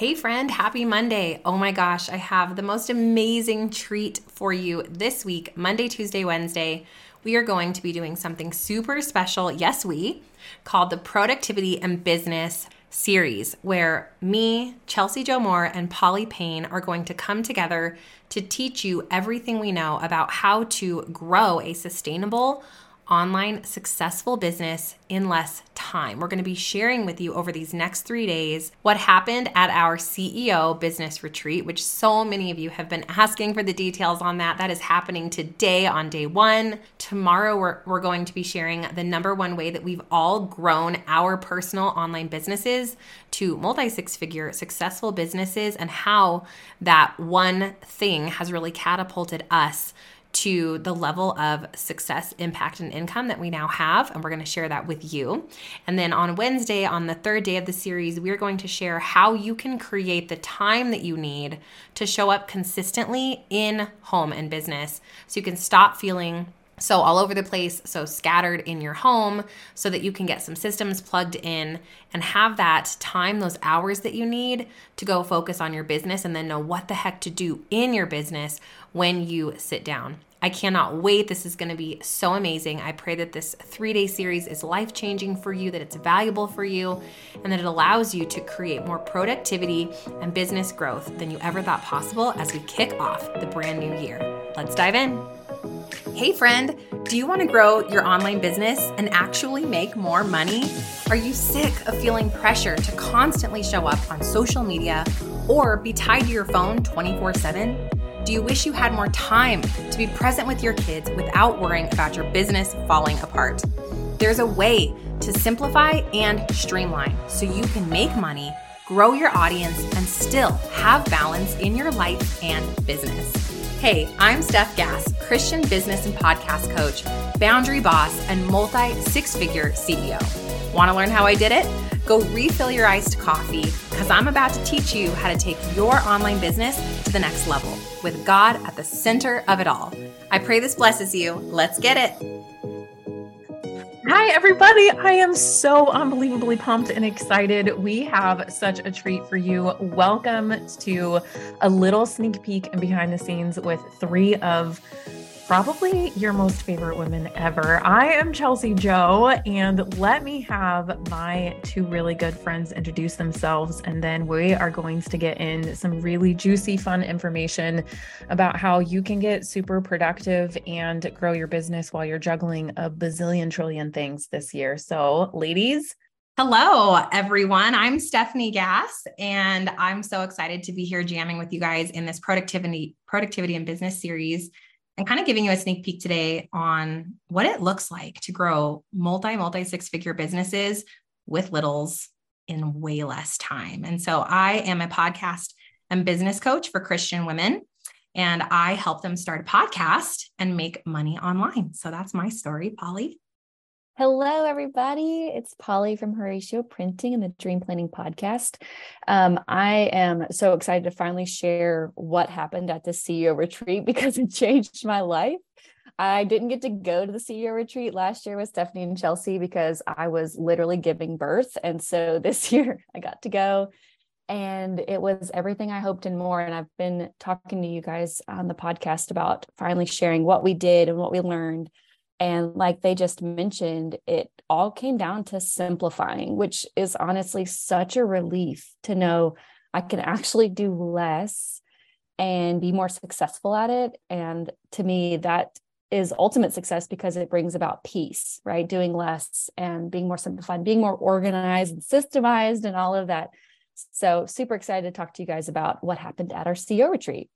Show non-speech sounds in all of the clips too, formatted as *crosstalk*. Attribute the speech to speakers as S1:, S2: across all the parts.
S1: Hey, friend, happy Monday. Oh my gosh, I have the most amazing treat for you this week Monday, Tuesday, Wednesday. We are going to be doing something super special, yes, we, called the Productivity and Business series, where me, Chelsi Jo Moore, and Polly Payne are going to come together to teach you everything we know about how to grow a sustainable, online successful business in less time. We're going to be sharing with you over these next three days what happened at our CEO business retreat, which so many of you have been asking for the details on that. That is happening today on day one. Tomorrow, we're, we're going to be sharing the number one way that we've all grown our personal online businesses to multi six figure successful businesses and how that one thing has really catapulted us to the level of success, impact, and income that we now have. And we're going to share that with you. And then on Wednesday, on the third day of the series, we're going to share how you can create the time that you need to show up consistently in home and business so you can stop feeling so all over the place, so scattered in your home, so that you can get some systems plugged in and have that time, those hours that you need to go focus on your business and then know what the heck to do in your business when you sit down. I cannot wait. This is going to be so amazing. I pray that this three day series is life changing for you, that it's valuable for you, and that it allows you to create more productivity and business growth than you ever thought possible as we kick off the brand new year. Let's dive in. Hey, friend, do you want to grow your online business and actually make more money? Are you sick of feeling pressure to constantly show up on social media or be tied to your phone 24 7? Do you wish you had more time to be present with your kids without worrying about your business falling apart? There's a way to simplify and streamline so you can make money, grow your audience, and still have balance in your life and business. Hey, I'm Stef Gass, Christian business and podcast coach, boundary boss, and multi six figure CEO. Want to learn how I did it? Go refill your iced coffee because I'm about to teach you how to take your online business to the next level with God at the center of it all. I pray this blesses you. Let's get it.
S2: Hi, everybody. I am so unbelievably pumped and excited. We have such a treat for you. Welcome to a little sneak peek and behind the scenes with three of probably your most favorite women ever. I am Chelsi Jo, and let me have my two really good friends introduce themselves. And then we are going to get in some really juicy, fun information about how you can get super productive and grow your business while you're juggling a bazillion trillion things this year. So, ladies,
S1: Hello, everyone. I'm Stefanie Gass, and I'm so excited to be here jamming with you guys in this productivity, productivity and business series and kind of giving you a sneak peek today on what it looks like to grow multi, multi six figure businesses with littles in way less time. And so I am a podcast and business coach for Christian women, and I help them start a podcast and make money online. So that's my story, Polly.
S3: Hello, everybody. It's Polly from Horacio Printing and the Dream Planning Podcast. Um, I am so excited to finally share what happened at the CEO retreat *laughs* because it changed my life. I didn't get to go to the CEO retreat last year with Stefanie and Chelsi because I was literally giving birth. And so *laughs* this year I got to go and it was everything I hoped and more. And I've been talking to you guys on the podcast about finally sharing what we did and what we learned and like they just mentioned, it all came down to simplifying, which is honestly such a relief to know I can actually do less and be more successful at it. And to me, that is ultimate success because it brings about peace, right? Doing less and being more simplified, being more organized and systemized and all of that. So, super excited to talk to you guys about what happened at our CEO retreat.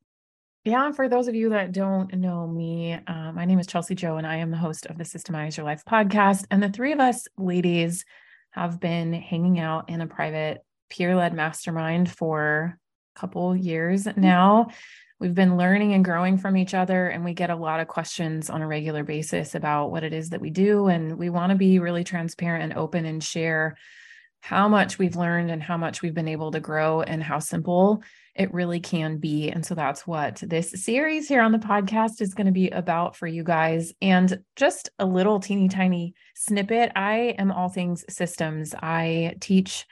S2: Yeah, for those of you that don't know me, uh, my name is Chelsi Jo, and I am the host of the Systemize Your Life podcast. And the three of us ladies have been hanging out in a private peer led mastermind for a couple years mm-hmm. now. We've been learning and growing from each other, and we get a lot of questions on a regular basis about what it is that we do. And we want to be really transparent and open and share how much we've learned and how much we've been able to grow and how simple it really can be. And so that's what this series here on the podcast is going to be about for you guys. And just a little teeny tiny snippet I am all things systems. I teach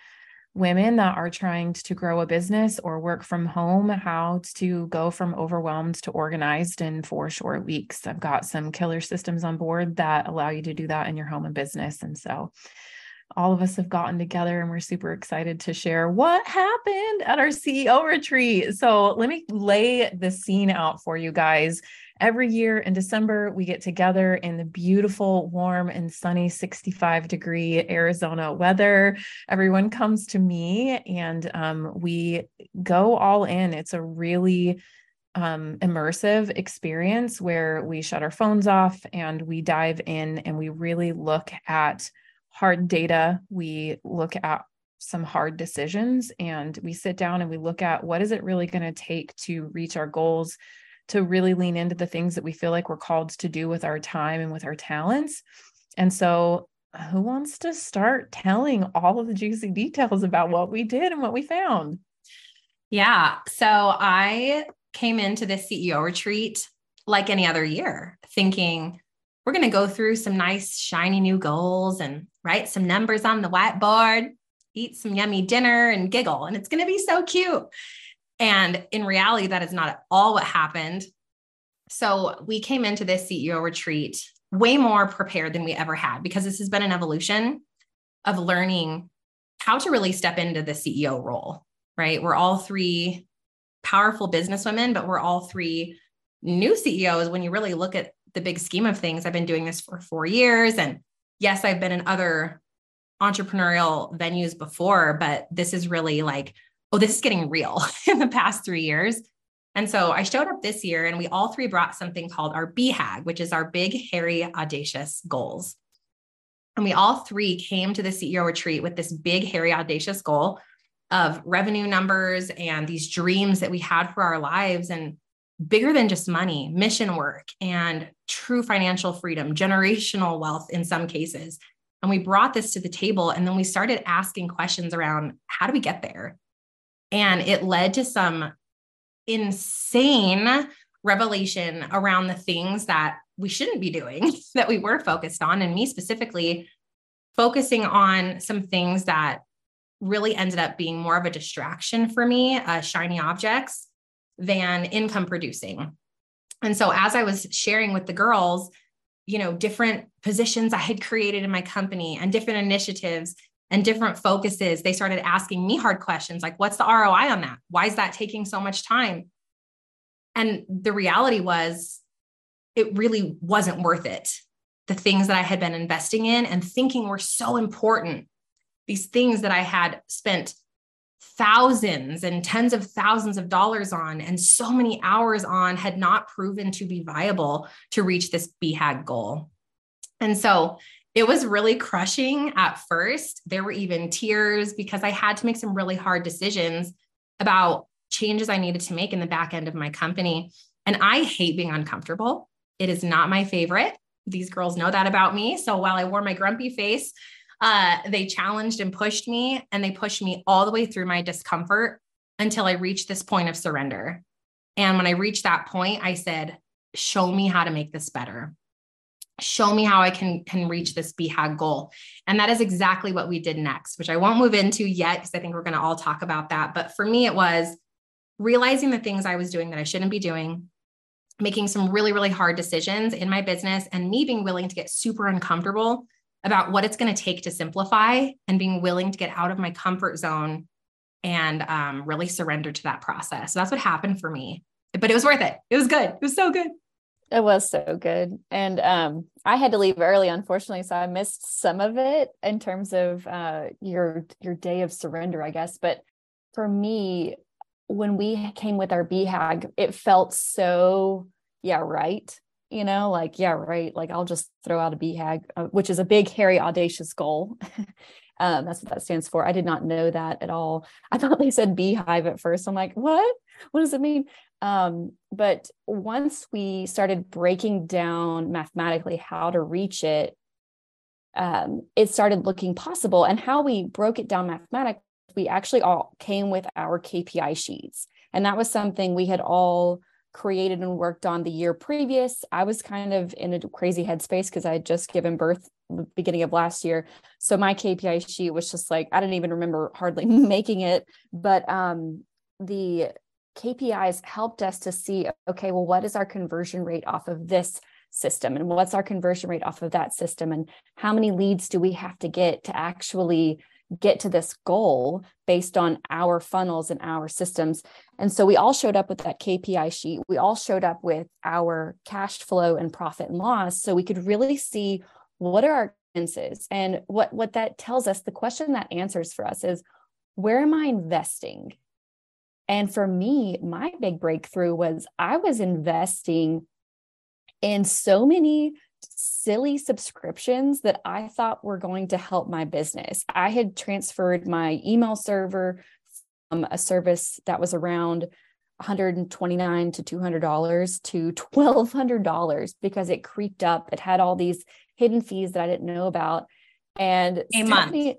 S2: women that are trying to grow a business or work from home how to go from overwhelmed to organized in four short weeks. I've got some killer systems on board that allow you to do that in your home and business. And so all of us have gotten together and we're super excited to share what happened at our CEO retreat. So, let me lay the scene out for you guys. Every year in December, we get together in the beautiful, warm, and sunny 65 degree Arizona weather. Everyone comes to me and um, we go all in. It's a really um, immersive experience where we shut our phones off and we dive in and we really look at hard data. We look at some hard decisions and we sit down and we look at what is it really going to take to reach our goals to really lean into the things that we feel like we're called to do with our time and with our talents and so who wants to start telling all of the juicy details about what we did and what we found
S1: yeah so i came into this ceo retreat like any other year thinking we're going to go through some nice shiny new goals and write some numbers on the whiteboard, eat some yummy dinner and giggle. And it's going to be so cute. And in reality, that is not at all what happened. So we came into this CEO retreat way more prepared than we ever had because this has been an evolution of learning how to really step into the CEO role, right? We're all three powerful businesswomen, but we're all three new CEOs when you really look at the big scheme of things. I've been doing this for four years and yes, I've been in other entrepreneurial venues before, but this is really like, oh, this is getting real *laughs* in the past three years. And so I showed up this year and we all three brought something called our BHAG, which is our big, hairy, audacious goals. And we all three came to the CEO retreat with this big, hairy, audacious goal of revenue numbers and these dreams that we had for our lives. And bigger than just money, mission work, and true financial freedom, generational wealth in some cases. And we brought this to the table and then we started asking questions around how do we get there? And it led to some insane revelation around the things that we shouldn't be doing *laughs* that we were focused on. And me specifically, focusing on some things that really ended up being more of a distraction for me, uh, shiny objects than income producing. And so as I was sharing with the girls, you know, different positions I had created in my company and different initiatives and different focuses, they started asking me hard questions like, what's the ROI on that? Why is that taking so much time? And the reality was, it really wasn't worth it. The things that I had been investing in and thinking were so important, these things that I had spent thousands and tens of thousands of dollars on and so many hours on had not proven to be viable to reach this BHAG goal. And so it was really crushing at first. There were even tears because I had to make some really hard decisions about changes I needed to make in the back end of my company. And I hate being uncomfortable. It is not my favorite. These girls know that about me. So while I wore my grumpy face uh, they challenged and pushed me, and they pushed me all the way through my discomfort until I reached this point of surrender. And when I reached that point, I said, Show me how to make this better. Show me how I can, can reach this BHAG goal. And that is exactly what we did next, which I won't move into yet because I think we're going to all talk about that. But for me, it was realizing the things I was doing that I shouldn't be doing, making some really, really hard decisions in my business, and me being willing to get super uncomfortable about what it's going to take to simplify and being willing to get out of my comfort zone and um, really surrender to that process. So that's what happened for me. But it was worth it. It was good. It was so good.
S3: It was so good. And um, I had to leave early, unfortunately, so I missed some of it in terms of uh, your your day of surrender, I guess. But for me, when we came with our BHAG, it felt so yeah, right you know, like, yeah, right. Like, I'll just throw out a BHAG, uh, which is a big, hairy, audacious goal. *laughs* um, that's what that stands for. I did not know that at all. I *laughs* thought they said beehive at first. I'm like, what? What does it mean? Um, but once we started breaking down mathematically how to reach it, um, it started looking possible. And how we broke it down mathematically, we actually all came with our KPI sheets. And that was something we had all created and worked on the year previous. I was kind of in a crazy headspace because I had just given birth beginning of last year. So my KPI sheet was just like, I didn't even remember hardly *laughs* making it. But um, the KPIs helped us to see, okay, well, what is our conversion rate off of this system? And what's our conversion rate off of that system? And how many leads do we have to get to actually get to this goal based on our funnels and our systems. And so we all showed up with that KPI sheet. We all showed up with our cash flow and profit and loss. So we could really see what are our expenses. And what, what that tells us, the question that answers for us is where am I investing? And for me, my big breakthrough was I was investing in so many silly subscriptions that I thought were going to help my business. I had transferred my email server from a service that was around 129 to 200 dollars to *laughs* 1200 dollars because it creeped up it had all these hidden fees that i didn't know about and
S1: a Stefanie, month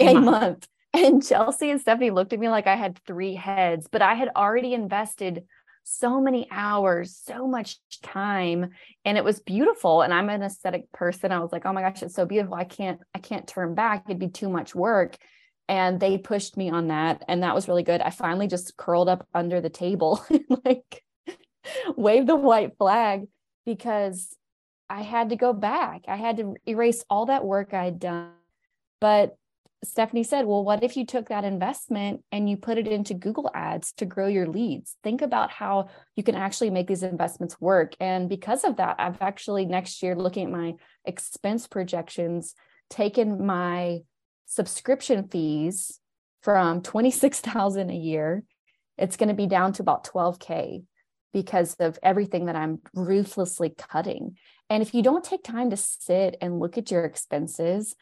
S3: a, month. month *laughs* and chelsi and stefanie looked at me like i had three heads but i had already invested so many hours, so much time. And it was beautiful. And I'm an aesthetic person. I was like, oh my gosh, it's so beautiful. I can't, I can't turn back. It'd be too much work. And they pushed me on that. And that was really good. I finally just curled up under the table *laughs* like waved the white flag because I had to go back. I had to erase all that work I'd done. But Stefanie said, well, what if you took that investment and you put it into Google ads to grow your leads? Think about how you can actually make these investments work. And because of that, I've actually next year looking at my expense projections, taken my subscription fees from 26,000 a year. It's going to be down to about 12K because of everything that I'm ruthlessly cutting. And if you don't take time to sit and look at your expenses,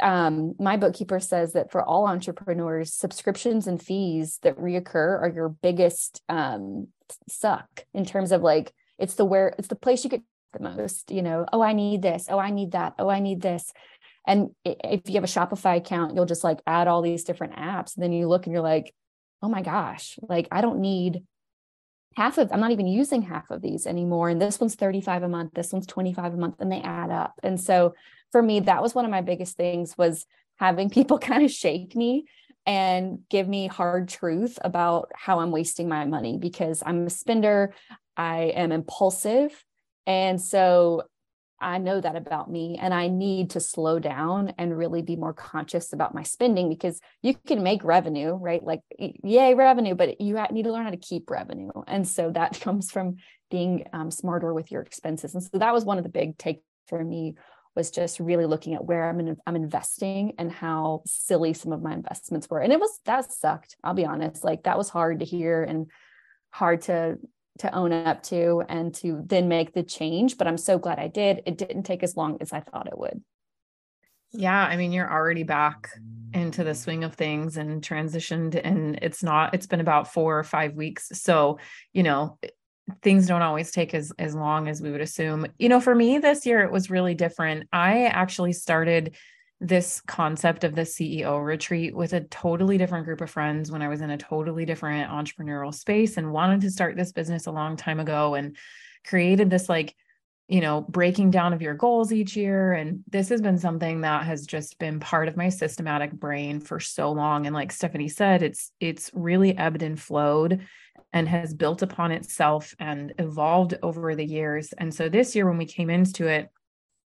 S3: um, my bookkeeper says that for all entrepreneurs, subscriptions and fees that reoccur are your biggest um, suck in terms of like it's the where it's the place you get the most. You know, oh I need this, oh I need that, oh I need this. And if you have a Shopify account, you'll just like add all these different apps. And then you look and you're like, oh my gosh, like I don't need half of i'm not even using half of these anymore. And this one's 35 a month this one's 25 a month and they add up. And so for me that was one of my biggest things was having *laughs* people kind of shake me and give me hard truth about how i'm wasting my money because i'm a spender. I am impulsive. And so I know that about me and I need to slow down and really be more conscious about my spending because you can make revenue, right? Like, yay, revenue, but you need to learn how to keep revenue. And so that *laughs* comes from being um, smarter with your expenses. And so that was one of the big take for me was just really looking at where I'm in, I'm investing and how silly some of my investments were. And it was that sucked. I'll be honest. Like that was hard to hear and hard to to own up to and to then make the change. But I'm so glad I did. It didn't take as long as I thought it would.
S2: Yeah. I mean, you're already back into the swing of things and transitioned, and it's not, it's been about four or five weeks. So, you know, things don't always take as as long as we would assume. You know, for me this year it was really different. I actually started this concept of the CEO retreat with a totally different group of friends when I was in a totally different entrepreneurial space and wanted to start this business a long time ago and created this like you know breaking down of your goals each year. And this has been something that has just been part of my systematic brain for so long. And like Stefanie said it's it's really ebbed and flowed and has built upon itself and evolved over the years. And so this year when we came into it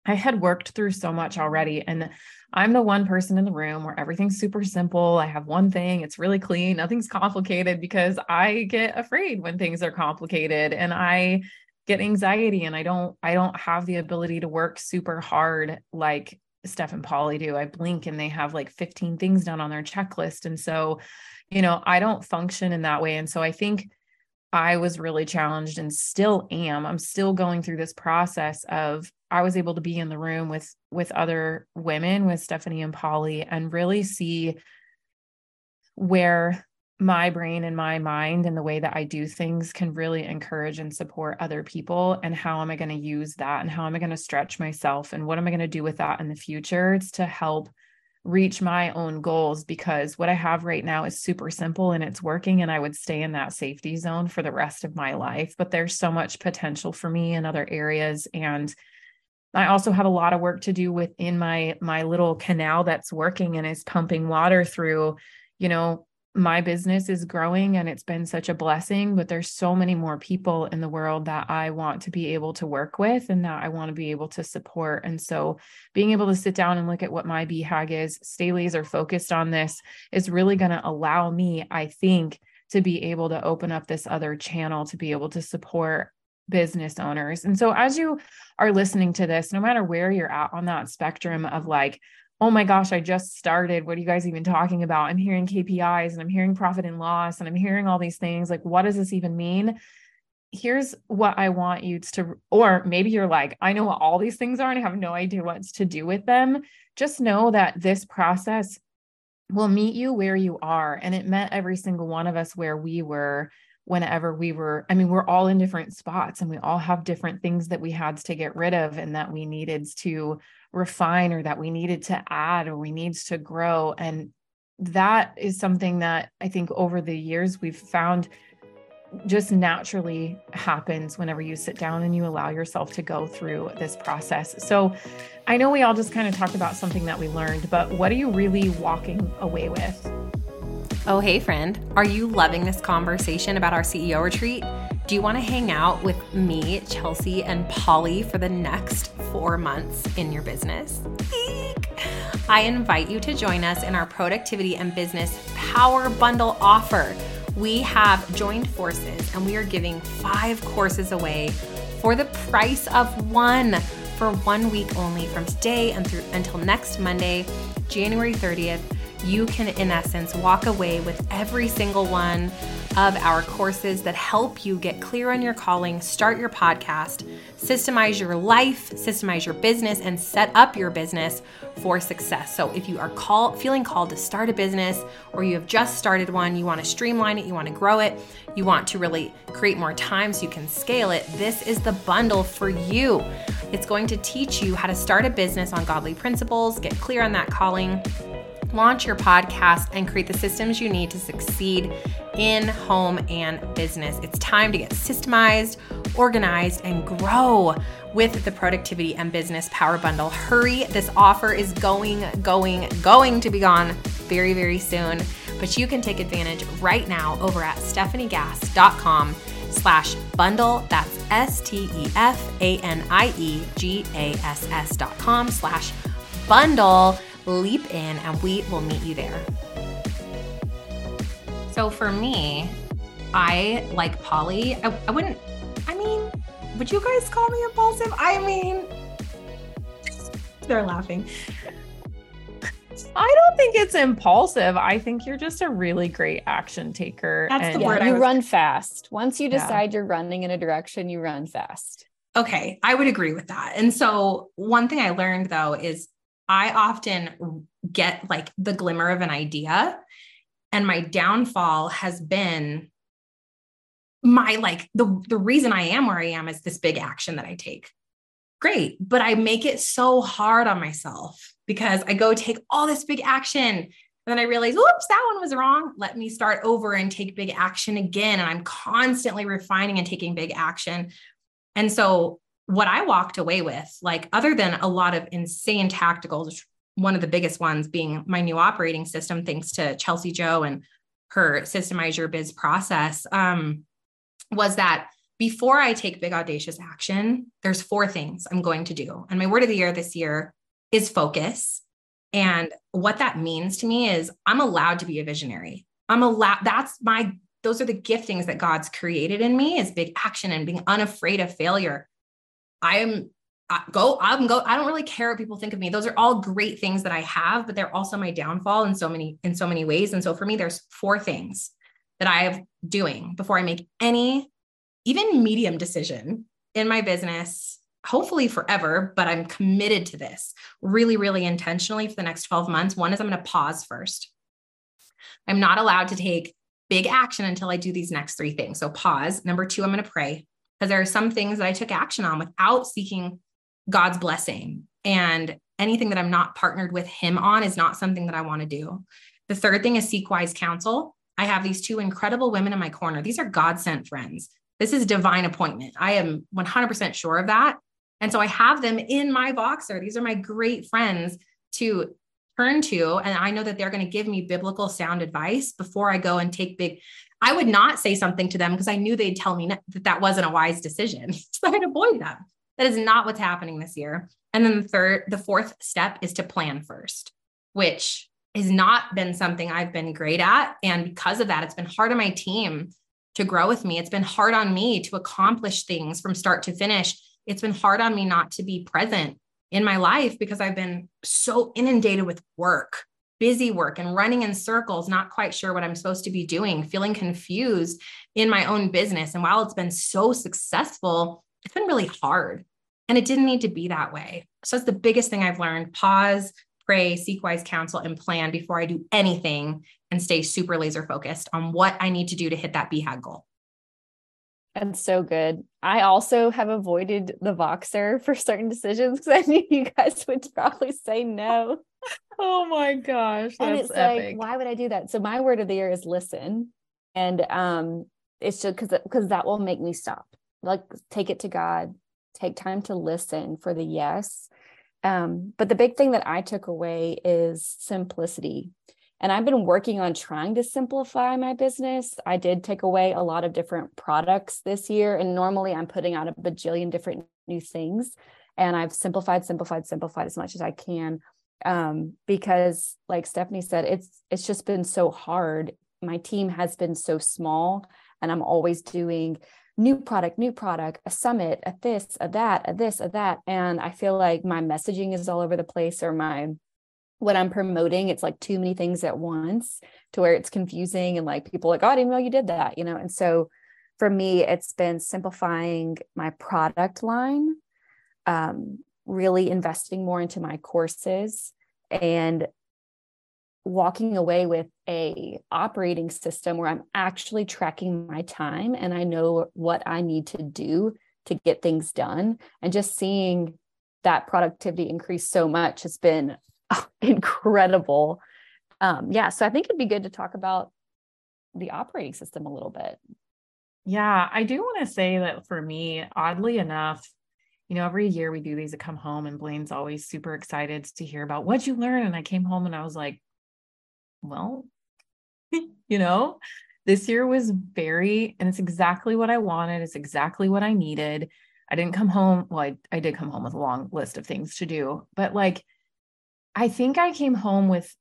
S2: I had worked through so much already. And I'm the one person in the room where everything's super simple. I have one thing, it's really clean, nothing's complicated because I get afraid when things are complicated and I get anxiety and I don't I don't have the ability to work super hard like Stef and Polly do. I blink and they have like 15 things done on their checklist. And so, you know, I don't function in that way. And so I think I was really challenged and still am. I'm still going through this process of I was able to be in the room with with other women with Stefanie and Polly and really see where my brain and my mind and the way that I do things can really encourage and support other people and how am I going to use that and how am I going to stretch myself and what am I going to do with that in the future it's to help reach my own goals because what I have right now is super simple and it's working and I would stay in that safety zone for the rest of my life. But there's so much potential for me in other areas and I also have a lot of work to do within my my little canal that's working and is pumping water through you know my business is growing and it's been such a blessing but there's so many more people in the world that I want to be able to work with and that I want to be able to support. And so being able to sit down and look at what my BHAG is stay laser focused on this is really going to allow me I think to be able to open up this other channel to be able to support business owners. And so as you are listening to this no matter where you're at on that spectrum of like oh my gosh, I just started. What are you guys even talking about? I'm hearing KPIs and I'm hearing profit and loss and I'm hearing all these things. Like, what does this even mean? Here's what I want you to, or maybe you're like, I know what all these things are and I have no idea what to do with them. Just know that this process will meet you where you are. And it met every single one of us where we were whenever we were i mean we're all in different spots and we all have different things that we had to get rid of and that we needed to refine or that we needed to add or we needs to grow and that is something that i think over the years we've found just naturally happens whenever you sit down and you allow yourself to go through this process. So, I know we all just kind of talked about something that we learned, but what are you really walking away with?
S1: Oh, hey, friend. Are you loving this conversation about our CEO retreat? Do you want to hang out with me, Chelsi, and Polly for the next four months in your business? Eek. I invite you to join us in our productivity and business power bundle offer. We have joined forces and we are giving five courses away for the price of one for one week only from today and through until next Monday, January 30th you can, in essence, walk away with every single one of our courses that help you get clear on your calling, start your podcast, systemize your life, systemize your business, and set up your business for success. So, if you are call, feeling called to start a business or you have just started one, you want to streamline it, you want to grow it, you want to really create more time so you can scale it, this is the bundle for you. It's going to teach you how to start a business on godly principles, get clear on that calling launch your podcast, and create the systems you need to succeed in home and business. It's time to get systemized, organized, and grow with the Productivity and Business Power Bundle. Hurry, this offer is going, going, going to be gone very, very soon. But you can take advantage right now over at stefaniegass.com slash bundle. That's S-T-E-F-A-N-I-E-G-A-S-S dot com slash bundle leap in and we will meet you there. So for me, I like Polly. I, I wouldn't, I mean, would you guys call me impulsive? I mean, they're laughing.
S2: I don't think it's impulsive. I think you're just a really great action taker.
S3: That's and the word. you was... run fast. Once you decide yeah. you're running in a direction, you run fast.
S1: Okay, I would agree with that. And so, one thing I learned though is I often get like the glimmer of an idea. And my downfall has been my like the the reason I am where I am is this big action that I take. Great, but I make it so hard on myself because I go take all this big action and then I realize, oops, that one was wrong. Let me start over and take big action again. And I'm constantly refining and taking big action. And so what I walked away with, like other than a lot of insane tacticals, one of the biggest ones being my new operating system, thanks to Chelsi Jo and her systemize your biz process, um, was that before I take big audacious action, there's four things I'm going to do. And my word of the year this year is focus. And what that means to me is I'm allowed to be a visionary. I'm allowed, that's my, those are the giftings that God's created in me is big action and being unafraid of failure. I'm I go i'm go i don't really care what people think of me. Those are all great things that i have but they're also my downfall in so many in so many ways. And so for me there's four things that i have doing before i make any even medium decision in my business hopefully forever but i'm committed to this really really intentionally for the next 12 months. One is i'm going to pause first. I'm not allowed to take big action until i do these next three things. So pause. Number two i'm going to pray because there are some things that I took action on without seeking God's blessing. And anything that I'm not partnered with him on is not something that I want to do. The third thing is seek wise counsel. I have these two incredible women in my corner. These are God sent friends. This is divine appointment. I am 100% sure of that. And so I have them in my Voxer. These are my great friends to turn to. And I know that they're going to give me biblical sound advice before I go and take big. I would not say something to them because I knew they'd tell me that that wasn't a wise decision. *laughs* so I'd avoid them. That is not what's happening this year. And then the third, the fourth step is to plan first, which has not been something I've been great at. And because of that, it's been hard on my team to grow with me. It's been hard on me to accomplish things from start to finish. It's been hard on me not to be present in my life because I've been so inundated with work, busy work, and running in circles, not quite sure what I'm supposed to be doing, feeling confused in my own business. And while it's been so successful, it's been really hard. And it didn't need to be that way. So that's the biggest thing I've learned. Pause, pray, seek wise counsel, and plan before I do anything and stay super laser focused on what I need to do to hit that BHAG goal.
S3: That's so good. I also have avoided the Voxer for certain decisions because I knew you guys would probably say no.
S2: Oh my gosh.
S3: and it's epic. like, why would I do that? So my word of the year is listen. And um it's just because because that will make me stop. Like take it to God, take time to listen for the yes. Um, but the big thing that I took away is simplicity. And I've been working on trying to simplify my business. I did take away a lot of different products this year. And normally I'm putting out a bajillion different new things. And I've simplified, simplified, simplified as much as I can. Um, because like Stefanie said, it's it's just been so hard. My team has been so small, and I'm always doing new product, new product, a summit, a this, a that, a this, a that. And I feel like my messaging is all over the place or my what I'm promoting, it's like too many things at once to where it's confusing and like people like, oh, I didn't know you did that, you know? And so for me, it's been simplifying my product line, um, really investing more into my courses and walking away with a operating system where I'm actually tracking my time and I know what I need to do to get things done and just seeing that productivity increase so much has been *laughs* incredible. Um, yeah, so I think it'd be good to talk about the operating system a little bit.
S2: Yeah, I do want to say that for me, oddly enough, you know, every year we do these to come home, and Blaine's always super excited to hear about what you learn. And I came home and I was like, well, *laughs* you know, this year was very, and it's exactly what I wanted. It's exactly what I needed. I didn't come home. Well, I, I did come home with a long list of things to do, but like I think I came home with,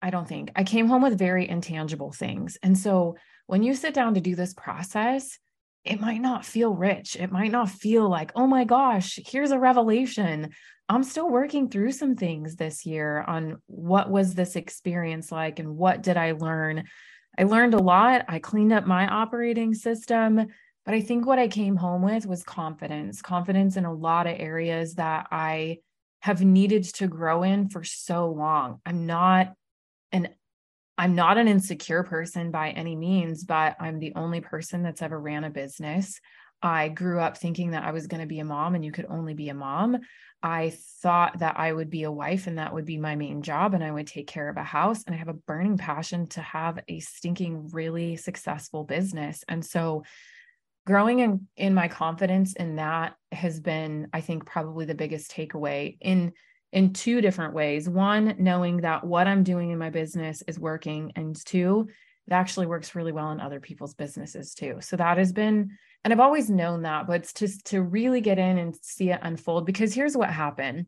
S2: I don't think, I came home with very intangible things. And so when you sit down to do this process, it might not feel rich. It might not feel like, oh my gosh, here's a revelation. I'm still working through some things this year on what was this experience like and what did I learn. I learned a lot. I cleaned up my operating system, but I think what I came home with was confidence, confidence in a lot of areas that I have needed to grow in for so long. I'm not an I'm not an insecure person by any means, but I'm the only person that's ever ran a business. I grew up thinking that I was going to be a mom and you could only be a mom. I thought that I would be a wife and that would be my main job and I would take care of a house. And I have a burning passion to have a stinking, really successful business. And so growing in, in my confidence in that has been i think probably the biggest takeaway in in two different ways. One knowing that what i'm doing in my business is working and two it actually works really well in other people's businesses too. So that has been and i've always known that but it's just to really get in and see it unfold because here's what happened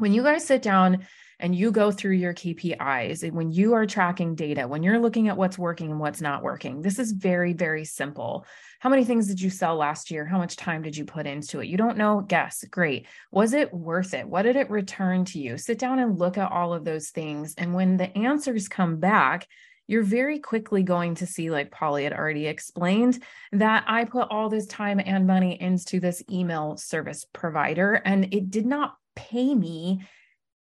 S2: when you guys sit down and you go through your KPIs and when you are tracking data, when you're looking at what's working and what's not working, this is very, very simple. How many things did you sell last year? How much time did you put into it? You don't know? Guess. Great. Was it worth it? What did it return to you? Sit down and look at all of those things. And when the answers come back, you're very quickly going to see, like Polly had already explained, that I put all this time and money into this email service provider and it did not pay me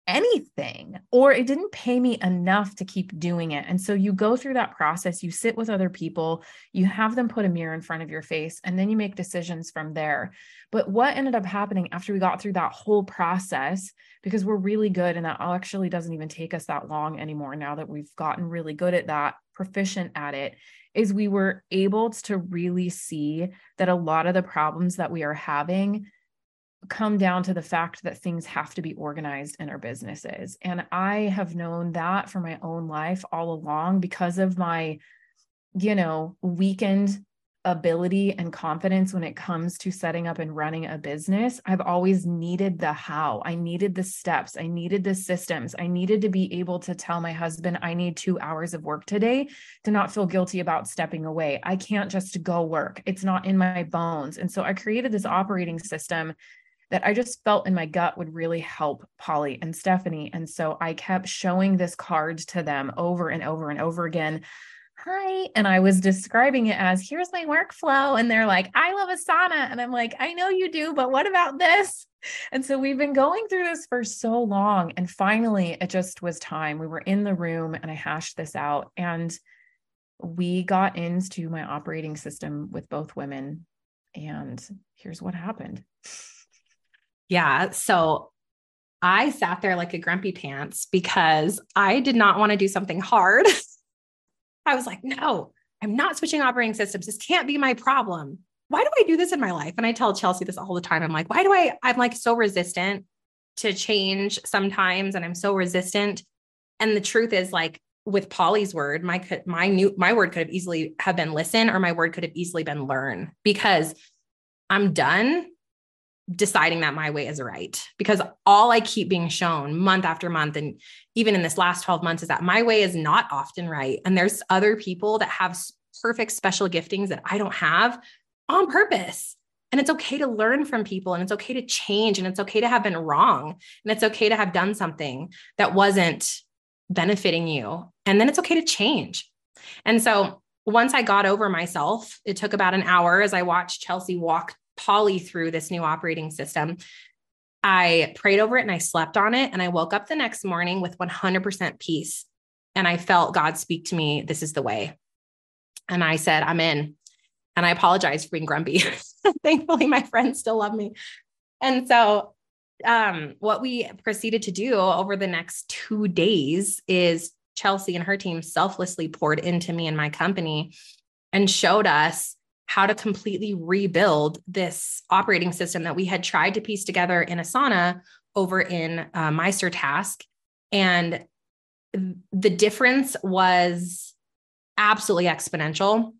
S2: anything or it didn't pay me enough to keep doing it. And so you go through that process, you sit with other people, you have them put a mirror in front of your face, and then you make decisions from there. But what ended up happening after we got through that whole process, because we're really good and that actually doesn't even take us that long anymore now that we've gotten really good at that, proficient at it, is we were able to really see that a lot of the problems that we are having come down to the fact that things have to be organized in our businesses. And I have known that for my own life all along because of my, you know, weakened ability and confidence when it comes to setting up and running a business. I've always needed the how. I needed the steps. I needed the systems. I needed to be able to tell my husband, I need two hours of work today to not feel guilty about stepping away. I can't just go work, it's not in my bones. And so I created this operating system that I just felt in my gut would really help Polly and Stefanie. And so I kept showing this card to them over and over and over again. Hi. And I was describing it as here's my workflow. And they're like, I love Asana. And I'm like, I know you do, but what about this? And so we've been going through this for so long. And finally, it just was time. We were in the room and I hashed this out. And we got into my operating system with both women. And here's what happened.
S1: Yeah. So I sat there like a grumpy pants because I did not want to do something hard. *laughs* I was like, no, I'm not switching operating systems. This can't be my problem. Why do I do this in my life? And I tell Chelsi this all the time. I'm like, why do I, I'm like so resistant to change sometimes. And I'm so resistant. And the truth is like with Polly's word, my, my new, my word could have easily have been listen, or my word could have easily been learn because I'm done deciding that my way is right. Because all I keep being shown month after month and even in this last 12 months is that my way is not often right. And there's other people that have perfect special giftings that I don't have on purpose. And it's okay to learn from people and it's okay to change and it's okay to have been wrong and it's okay to have done something that wasn't benefiting you. And then it's okay to change. And so once I got over myself, it took about an hour as I watched Chelsi walk Polly through this new operating system. I prayed over it and I slept on it. And I woke up the next morning with 100% peace. And I felt God speak to me, This is the way. And I said, I'm in. And I apologize for being grumpy. *laughs* Thankfully, my friends still love me. And so, um, what we proceeded to do over the next two days is Chelsi and her team selflessly poured into me and my company and showed us how to completely rebuild this operating system that we had tried to piece together in Asana over in uh, MeisterTask. And the difference was absolutely exponential.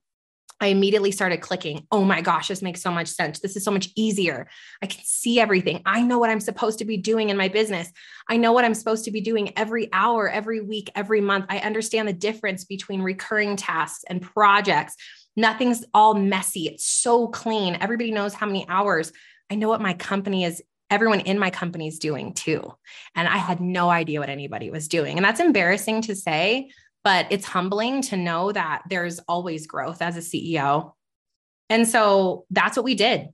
S1: I immediately started clicking. Oh my gosh, this makes so much sense. This is so much easier. I can see everything. I know what I'm supposed to be doing in my business. I know what I'm supposed to be doing every hour, every week, every month. I understand the difference between recurring tasks and projects. Nothing's all messy. It's so clean. Everybody knows how many hours. I know what my company is everyone in my company is doing too. And I had no idea what anybody was doing. And that's embarrassing to say, but it's humbling to know that there's always growth as a CEO. And so that's what we did.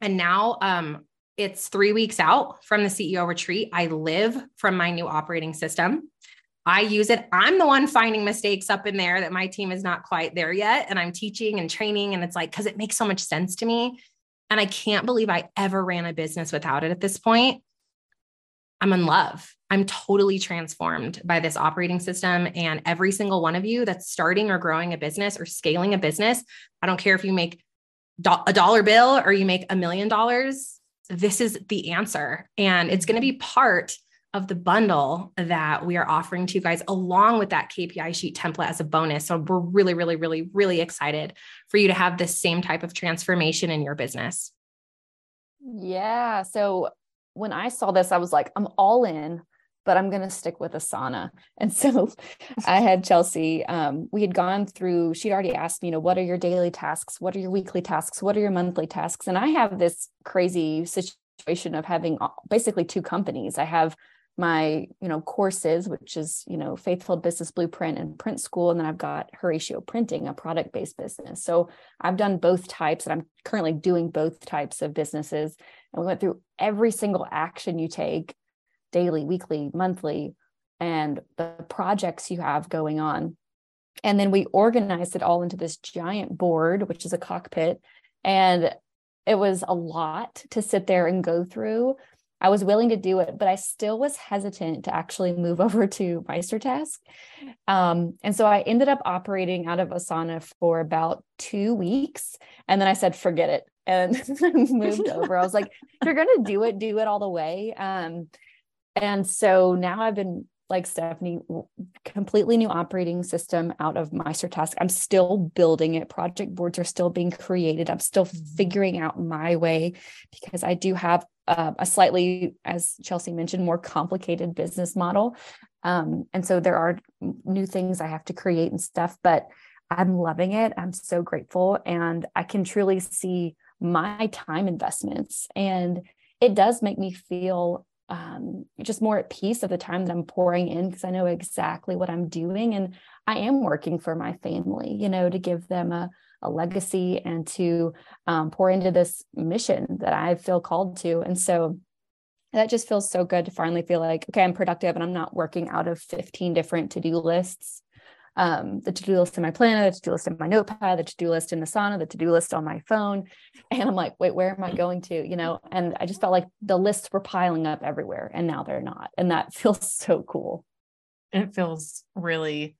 S1: And now um, it's three weeks out from the CEO retreat. I live from my new operating system. I use it. I'm the one finding mistakes up in there that my team is not quite there yet. And I'm teaching and training. And it's like, because it makes so much sense to me. And I can't believe I ever ran a business without it at this point. I'm in love. I'm totally transformed by this operating system. And every single one of you that's starting or growing a business or scaling a business, I don't care if you make a dollar bill or you make a million dollars, this is the answer. And it's going to be part of the bundle that we are offering to you guys, along with that KPI sheet template as a bonus. So we're really, really, really, really excited for you to have this same type of transformation in your business.
S3: Yeah. So when I saw this, I was like, I'm all in, but I'm going to stick with Asana. *laughs* And so I had Chelsi, um, we had gone through, she'd already asked me, you know, what are your daily tasks? What are your weekly tasks? What are your monthly tasks? And I have this crazy situation of having basically two companies. I have my you know courses which is you know faithful business blueprint and print school and then i've got horacio printing a product based business so i've done both types and i'm currently doing both types of businesses and we went through every single action you take daily, weekly, monthly, and the projects you have going on. And then we organized it all into this giant board, which is a cockpit. And it was a lot to sit there and go through. I was willing to do it, but I still was hesitant to actually move *laughs* over to MeisterTask. Um, and so I ended up operating out of Asana for about two weeks. And then I said, forget it, and *laughs* moved over. I was like, if *laughs* you're going to do it, do it all the way. Um, and so now I've been like Stefanie, completely new operating system out of MeisterTask. I'm still building it. Project boards are still being created. I'm still mm-hmm. figuring out my way because I do have uh, a slightly, as Chelsi mentioned, more complicated business model. Um, and so there are new things I have to create and stuff, but I'm loving it. I'm so grateful. And I can truly see my time investments. And it does make me feel um, just more at peace of the time that I'm pouring in because I know exactly what I'm doing and I am working for my family, you know, to give them a, a legacy and to um, pour into this mission that I feel called to. And so that just feels so good to finally feel like, okay, I'm productive and I'm not working out of 15 different to do lists um, the to-do list in my planner, the to-do list in my notepad, the to-do list in Asana, the to-do list on my phone. And I'm like, wait, where am I going to? You know, and I just felt like the lists were piling up everywhere and now they're not. And that *laughs* feels so cool.
S2: It feels really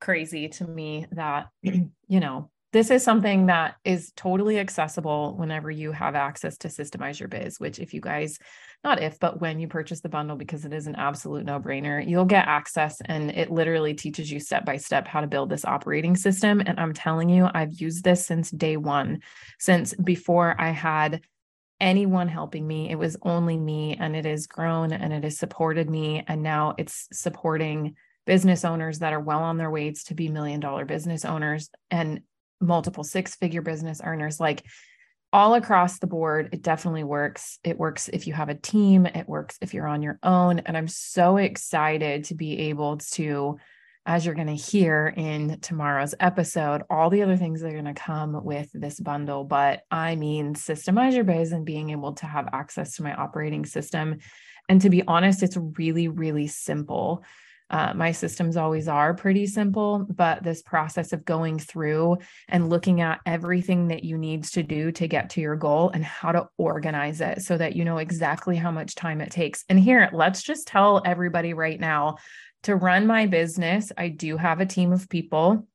S2: crazy to me that, *clears throat* you know, this is something that is totally accessible whenever you have access to Systemize Your Biz, which, if you guys, not if, but when you purchase the bundle, because it is an absolute no brainer, you'll get access and it literally teaches you step by step how to build this operating system. And I'm telling you, I've used this since day one, since before I had anyone helping me. It was only me, and it has grown and it has supported me. And now it's supporting business owners that are well on their ways to be million dollar business owners. And multiple six figure business earners like all across the board it definitely works. It works if you have a team. It works if you're on your own. And i'm so excited to be able to as you're going to hear in tomorrow's episode all the other things that are going to come with this bundle. But i mean systemize your biz and being able to have access to my operating system. And to be honest it's really really simple uh, my systems always are pretty simple, but this process of going through and looking at everything that you need to do to get to your goal and how to organize it so that you know exactly how much time it takes. And here, let's just tell everybody right now to run my business, I do have a team of people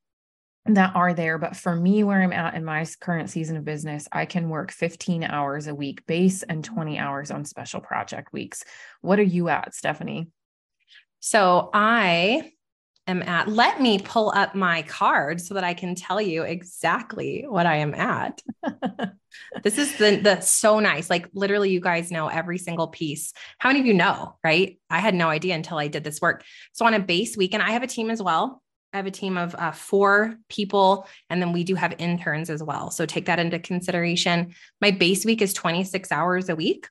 S2: that are there. But for me, where I'm at in my current season of business, I can work 15 hours a week base and 20 hours on special project weeks. What are you at, Stefanie?
S1: So I am at, let me pull up my card so that I can tell you exactly what I am at. *laughs* this is the, the so nice. Like literally, you guys know every single piece. How many of you know, right? I had no idea until I did this work. So on a base week, and I have a team as well. I have a team of uh, four people, and then we do have interns as well. So take that into consideration. My base week is 26 hours a week.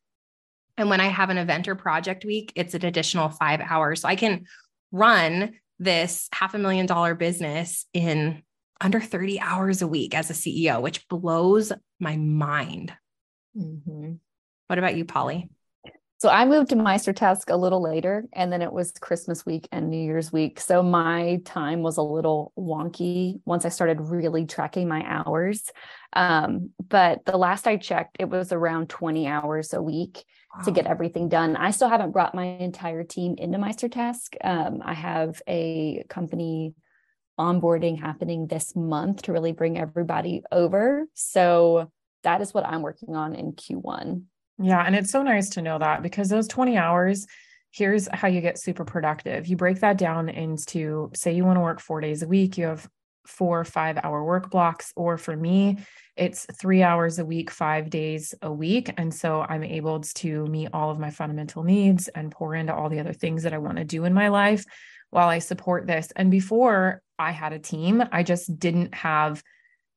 S1: And when I have an event or project week, it's an additional five hours. So I can run this half a million dollar business in under 30 hours a week as a CEO, which blows my mind. Mm-hmm. What about you, Polly?
S3: So I moved to MeisterTask a little later, and then it was Christmas week and New Year's week. So my time was a little wonky once I started really tracking my hours. Um, but the last I checked, it was around 20 hours a week to get everything done. I still haven't brought my entire team into MeisterTask. Um, I have a company onboarding happening this month to really bring everybody over. So that is what I'm working on in Q1.
S2: Yeah. And it's so nice to know that because those 20 hours, here's how you get super productive. You break that down into, say, you want to work four days a week, you have four five hour work blocks. Or for me, it's three hours a week, five days a week. And so I'm able to meet all of my fundamental needs and pour into all the other things that I want to do in my life while I support this. And before I had a team, I just didn't have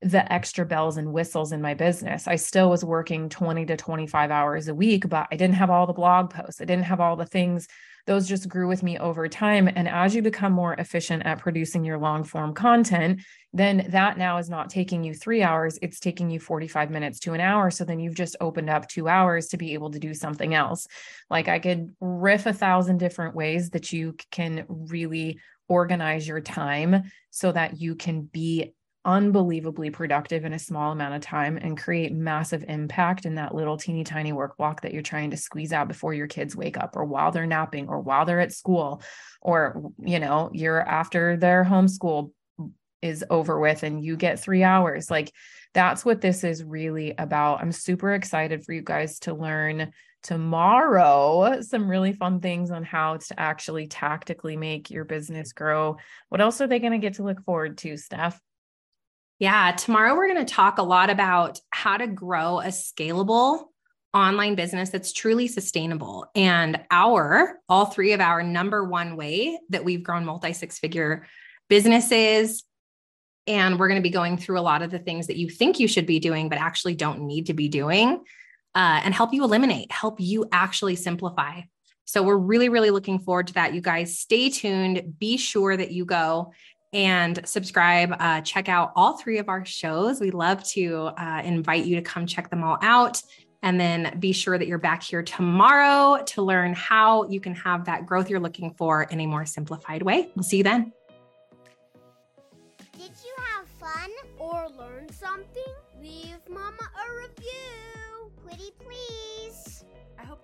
S2: the extra bells and whistles in my business. I still was working 20 to 25 hours a week, but I didn't have all the blog posts. I didn't have all the things. Those just grew with me over time. And as you become more efficient at producing your long form content, then that now is not taking you three hours, it's taking you 45 minutes to an hour. So then you've just opened up two hours to be able to do something else. Like I could riff a thousand different ways that you can really organize your time so that you can be unbelievably productive in a small amount of time and create massive impact in that little teeny tiny work block that you're trying to squeeze out before your kids wake up or while they're napping or while they're at school or you know you're after their homeschool is over with and you get 3 hours. Like that's what this is really about. I'm super excited for you guys to learn tomorrow some really fun things on how to actually tactically make your business grow. What else are they going to get to look forward to Stef
S1: yeah, tomorrow we're going to talk a lot about how to grow a scalable online business that's truly sustainable. And our, all three of our number one way that we've grown multi six figure businesses. And we're going to be going through a lot of the things that you think you should be doing, but actually don't need to be doing, uh, and help you eliminate, help you actually simplify. So we're really, really looking forward to that. You guys stay tuned. Be sure that you go and subscribe. Uh, check out all three of our shows. We love to uh, invite you to come check them all out. And then be sure that you're back here tomorrow to learn how you can have that growth you're looking for in a more simplified way. We'll see you then.
S4: Did you have fun or learn something? Leave Mama a review.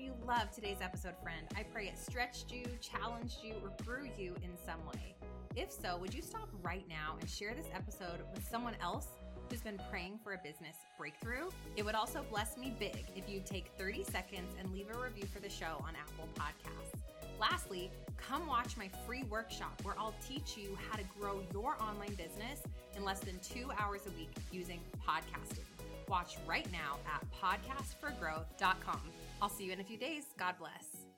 S1: You loved today's episode, friend. I pray it stretched you, challenged you, or grew you in some way. If so, would you stop right now and share this episode with someone else who's been praying for a business breakthrough? It would also bless me big if you take 30 seconds and leave a review for the show on Apple Podcasts. Lastly, come watch my free workshop where I'll teach you how to grow your online business in less than two hours a week using podcasting. Watch right now at podcastforgrowth.com. I'll see you in a few days. God bless.